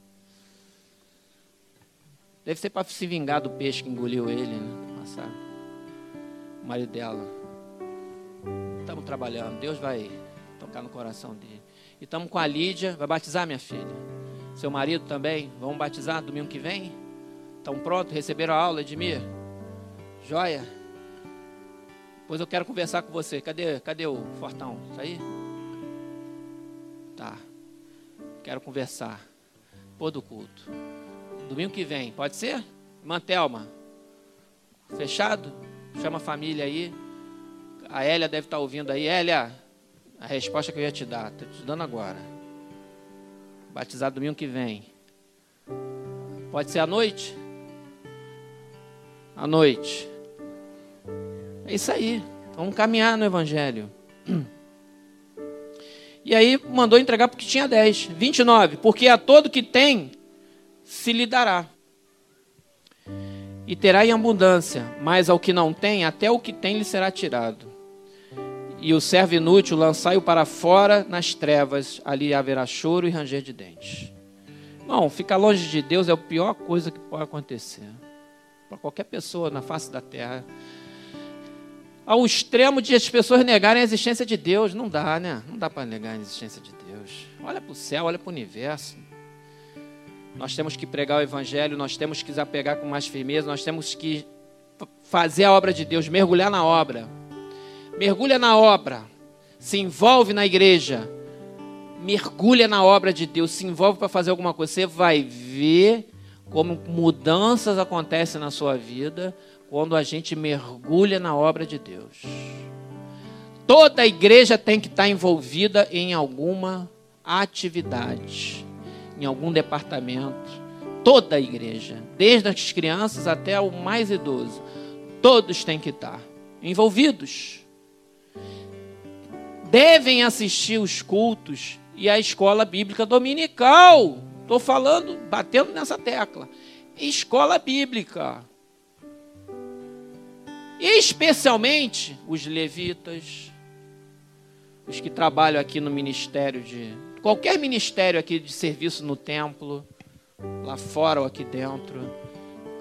Deve ser para se vingar do peixe que engoliu ele, né? Passado. O marido dela. Estamos trabalhando. Deus vai tocar no coração dele. E estamos com a Lídia. Vai batizar, minha filha? Seu marido também? Vamos batizar domingo que vem? Estão prontos? Receberam a aula, Edmir? Joia? Pois eu quero conversar com você. Cadê, cadê o Fortão? Isso aí? Tá. Quero conversar. Pô do culto. Domingo que vem, pode ser? Mantelma. Fechado? Chama a família aí. A Hélia deve estar ouvindo aí. Hélia, a resposta que eu ia te dar, estou te dando agora. Batizado domingo que vem. Pode ser à noite? À noite. É isso aí. Vamos caminhar no Evangelho. E aí mandou entregar porque tinha 10. 29. Porque a todo que tem, se lhe dará. E terá em abundância, mas ao que não tem, até o que tem lhe será tirado. E o servo inútil lançai-o para fora nas trevas, ali haverá choro e ranger de dentes. Irmão, ficar longe de Deus é a pior coisa que pode acontecer. Para qualquer pessoa na face da terra. Ao extremo de as pessoas negarem a existência de Deus. Não dá, né? Não dá para negar a existência de Deus. Olha para o céu, olha para o universo. Nós temos que pregar o Evangelho, nós temos que apegar com mais firmeza, nós temos que fazer a obra de Deus, mergulhar na obra. Mergulha na obra, se envolve na igreja, mergulha na obra de Deus, se envolve para fazer alguma coisa. Você vai ver como mudanças acontecem na sua vida quando a gente mergulha na obra de Deus. Toda a igreja tem que estar envolvida em alguma atividade em algum departamento. Toda a igreja, desde as crianças até o mais idoso, todos têm que estar envolvidos. Devem assistir os cultos e a escola bíblica dominical. Estou falando, batendo nessa tecla. Escola bíblica. Especialmente os levitas, os que trabalham aqui no ministério de qualquer ministério aqui de serviço no templo, lá fora ou aqui dentro,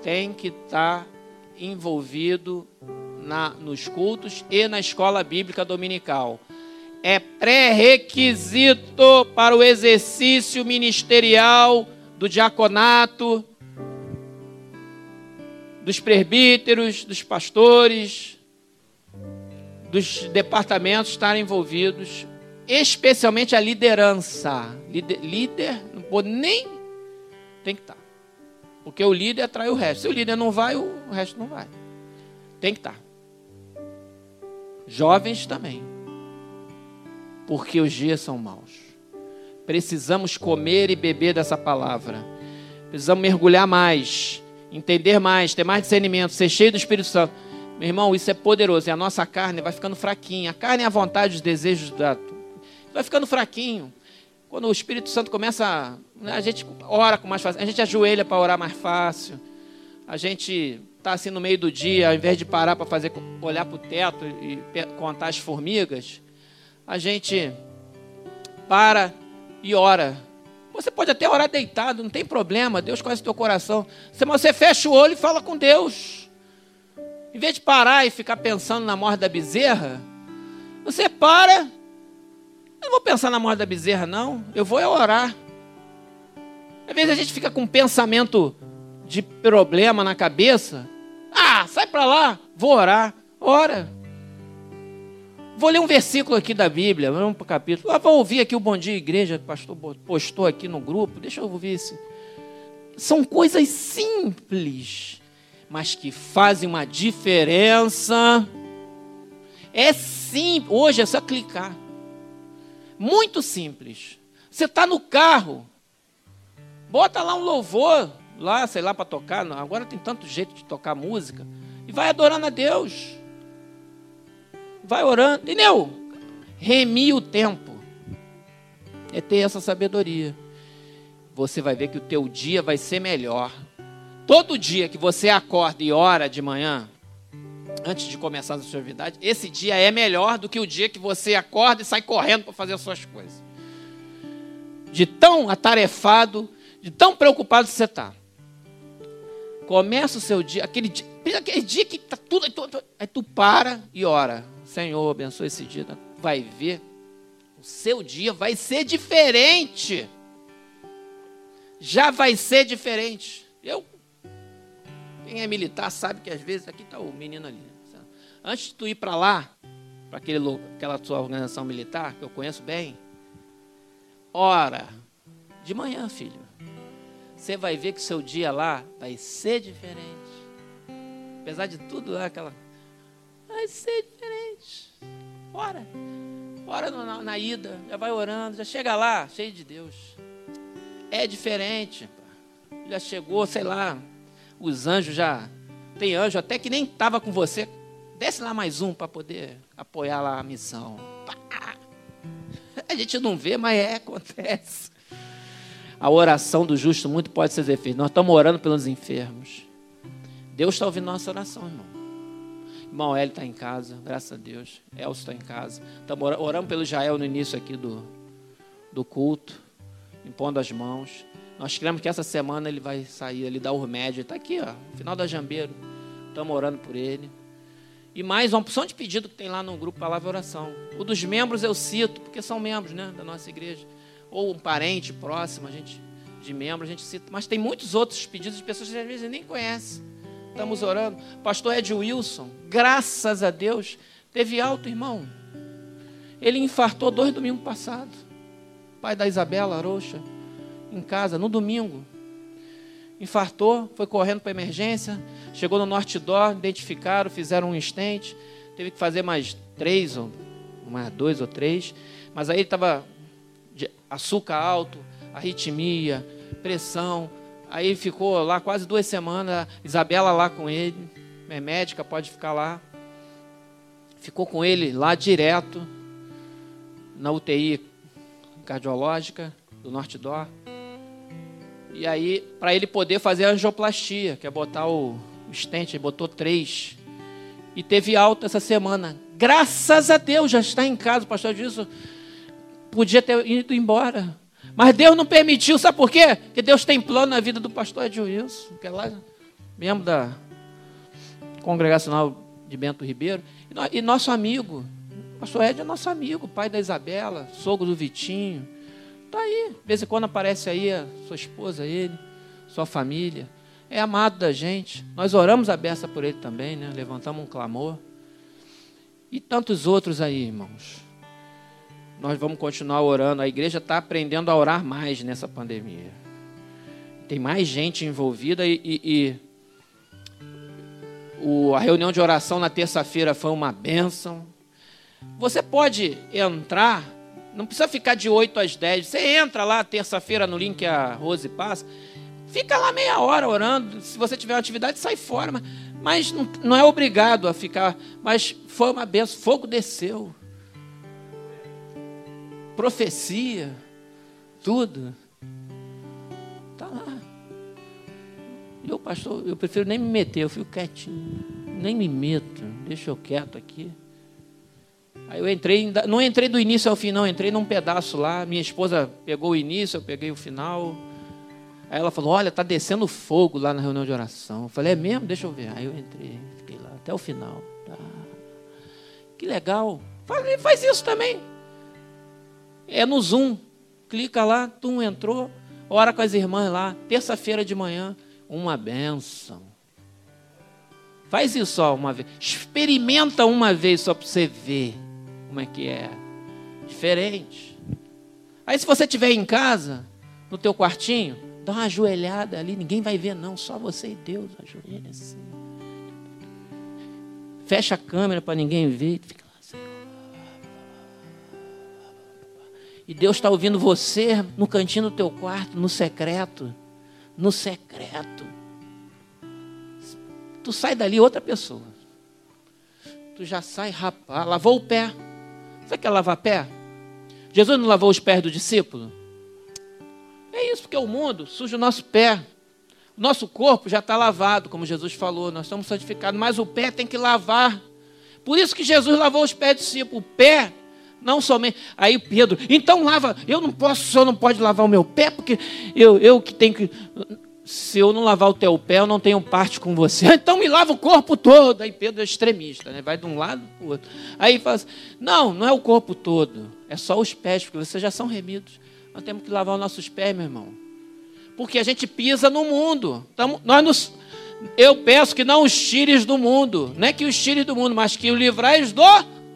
tem que estar tá envolvido na, nos cultos e na escola bíblica dominical. É pré-requisito para o exercício ministerial do diaconato, dos presbíteros, dos pastores, dos departamentos estarem envolvidos especialmente a liderança. Líder, líder não pode nem. Tem que estar. Tá. Porque o líder atrai o resto. Se o líder não vai, o resto não vai. Tem que estar. Tá. Jovens também. Porque os dias são maus. Precisamos comer e beber dessa palavra. Precisamos mergulhar mais, entender mais, ter mais discernimento, ser cheio do Espírito Santo. Meu irmão, isso é poderoso. E a nossa carne vai ficando fraquinha. A carne é a vontade, os desejos da vai ficando fraquinho. Quando o Espírito Santo começa, né, a gente ora com mais fácil, a gente ajoelha para orar mais fácil. A gente está assim no meio do dia, ao invés de parar para fazer olhar para o teto e contar as formigas, a gente para e ora. Você pode até orar deitado, não tem problema, Deus conhece o teu coração. Você fecha o olho e fala com Deus. Em vez de parar e ficar pensando na morte da bezerra, você para. Eu não vou pensar na morte da bezerra, não. Eu vou orar. Às vezes a gente fica com um pensamento de problema na cabeça. Ah, sai para lá, vou orar. Ora. Vou ler um versículo aqui da Bíblia, vamos para o capítulo. Ah, vou ouvir aqui o Bom Dia Igreja, o pastor postou aqui no grupo. Deixa eu ouvir esse. São coisas simples, mas que fazem uma diferença. É simples. Hoje é só clicar. Muito simples. Você está no carro, bota lá um louvor, lá, sei lá, para tocar. Agora tem tanto jeito de tocar música. E vai adorando a Deus vai orando, entendeu? Remir o tempo. É ter essa sabedoria. Você vai ver que o teu dia vai ser melhor. Todo dia que você acorda e ora de manhã, antes de começar a sua atividade, esse dia é melhor do que o dia que você acorda e sai correndo para fazer as suas coisas. De tão atarefado, de tão preocupado que você está. Começa o seu dia, aquele dia, aquele dia que está tudo, aí tu para e ora. Senhor, abençoe esse dia. Vai ver, o seu dia vai ser diferente. Já vai ser diferente. Eu, quem é militar sabe que às vezes, aqui está o menino ali. Antes de tu ir para lá, para aquela sua organização militar, que eu conheço bem, ora, de manhã, filho. Você vai ver que seu dia lá vai ser diferente. Apesar de tudo lá, aquela Vai ser diferente. Ora. Ora na, na ida. Já vai orando. Já chega lá, cheio de Deus. É diferente. Já chegou, sei lá. Os anjos já. Tem anjo até que nem estava com você. Desce lá mais um para poder apoiar lá a missão. A gente não vê, mas é, acontece. A oração do justo muito pode ser feita. Nós estamos orando pelos enfermos. Deus está ouvindo nossa oração, irmão. Irmão Hélio está em casa, graças a Deus. Elcio está em casa. Estamos orando pelo Jael no início aqui do, do culto, impondo as mãos. Nós cremos que essa semana ele vai sair ali da Urmédia. Está aqui, ó, final da Jambeiro. Estamos orando por ele. E mais uma opção de pedido que tem lá no grupo Palavra Oração. O dos membros eu cito, porque são membros né, da nossa igreja. Ou um parente próximo, a gente, de membro, a gente cita. Mas tem muitos outros pedidos de pessoas que às vezes nem conhecem. Estamos orando. Pastor Ed Wilson, graças a Deus, teve alto, irmão. Ele infartou dois domingos passados. Pai da Isabela Arocha, em casa, no domingo. Infartou, foi correndo para emergência, chegou no Norte Dó, identificaram, fizeram um estente, teve que fazer mais três, ou mais dois ou três, mas aí ele estava açúcar alto, arritmia, pressão, Aí ficou lá quase duas semanas, Isabela lá com ele, é médica, pode ficar lá. Ficou com ele lá direto, na UTI cardiológica do Norte Dó. E aí, para ele poder fazer a angioplastia, que é botar o, stent, ele botou três. E teve alta essa semana. Graças a Deus, já está em casa. O pastor disse, podia ter ido embora. Mas Deus não permitiu, sabe por quê? Porque Deus tem plano na vida do pastor Ed Wilson, que é lá, membro da congregacional de Bento Ribeiro, e nosso amigo. O pastor Ed é nosso amigo, pai da Isabela, sogro do Vitinho. Está aí, de vez em quando aparece aí a sua esposa, ele, sua família. É amado da gente. Nós oramos a beça por ele também, né? levantamos um clamor. E tantos outros aí, irmãos nós vamos continuar orando. A igreja está aprendendo a orar mais nessa pandemia. Tem mais gente envolvida e, e, e o, a reunião de oração na terça-feira foi uma bênção. Você pode entrar, não precisa ficar de 8 às 10. Você entra lá terça-feira no link que a Rose passa, fica lá meia hora orando. Se você tiver uma atividade, sai fora. Mas, mas não, não é obrigado a ficar. Mas foi uma benção, fogo desceu profecia. tudo. Tá lá. Eu, pastor, eu prefiro nem me meter, eu fico quietinho. Nem me meto, deixa eu quieto aqui. Aí eu entrei, não entrei do início ao fim, não, entrei num pedaço lá. Minha esposa pegou o início, eu peguei o final. Aí ela falou: Olha, tá descendo fogo lá na reunião de oração. Eu falei: É mesmo? Deixa eu ver. Aí eu entrei, fiquei lá até o final. Tá. Que legal. Faz, faz isso também. É no Zoom. Clica lá, tu entrou, ora com as irmãs lá, terça-feira de manhã, uma benção. Faz isso só uma vez. Experimenta uma vez só para você ver como é que é. Diferente. Aí se você estiver em casa, no teu quartinho, dá uma ajoelhada ali, ninguém vai ver não, só você e Deus, ajoelha assim. Fecha a câmera para ninguém ver, fica lá, Senhor. E Deus está ouvindo você no cantinho do teu quarto, no secreto, no secreto. Tu sai dali outra pessoa. Tu já sai, rapaz, lavou o pé. Você quer lavar pé? Jesus não lavou os pés do discípulo? É isso, porque o mundo suja o nosso pé. O nosso corpo já está lavado, como Jesus falou, nós estamos santificados, mas o pé tem que lavar. Por isso que Jesus lavou os pés do discípulo. O pé, não somente. Aí Pedro, então lava, eu não posso, o senhor não pode lavar o meu pé, porque eu, eu que tenho que. Se eu não lavar o teu pé, eu não tenho parte com você. Então me lava o corpo todo. Aí Pedro é extremista, né? vai de um lado para o outro. Aí fala assim, não, não é o corpo todo, é só os pés, porque vocês já são remidos. Nós temos que lavar os nossos pés, meu irmão. Porque a gente pisa no mundo. Tamo, nós nos, eu peço que não os tires do mundo. Não é que os tires do mundo, mas que o livrais do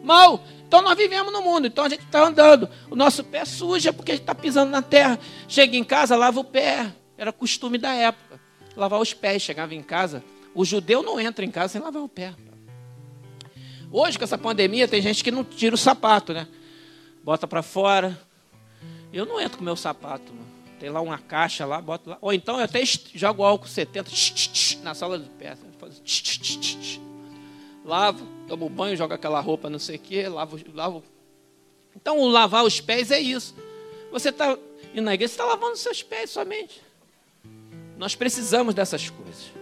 mal. Então nós vivemos no mundo, então a gente está andando. O nosso pé suja porque a gente está pisando na terra. Chega em casa, lava o pé. Era costume da época. Lavar os pés. Chegava em casa. O judeu não entra em casa sem lavar o pé. Hoje, com essa pandemia, tem gente que não tira o sapato, né? Bota para fora, eu não entro com meu sapato. Mano. Tem lá uma caixa lá, boto lá. Ou então eu até jogo álcool 70 na sala do pé. Lavo, tomo banho, jogo aquela roupa, não sei o quê, lavo, lavo. Então, o lavar os pés é isso. Você está indo na igreja, você está lavando seus pés somente. Nós precisamos dessas coisas.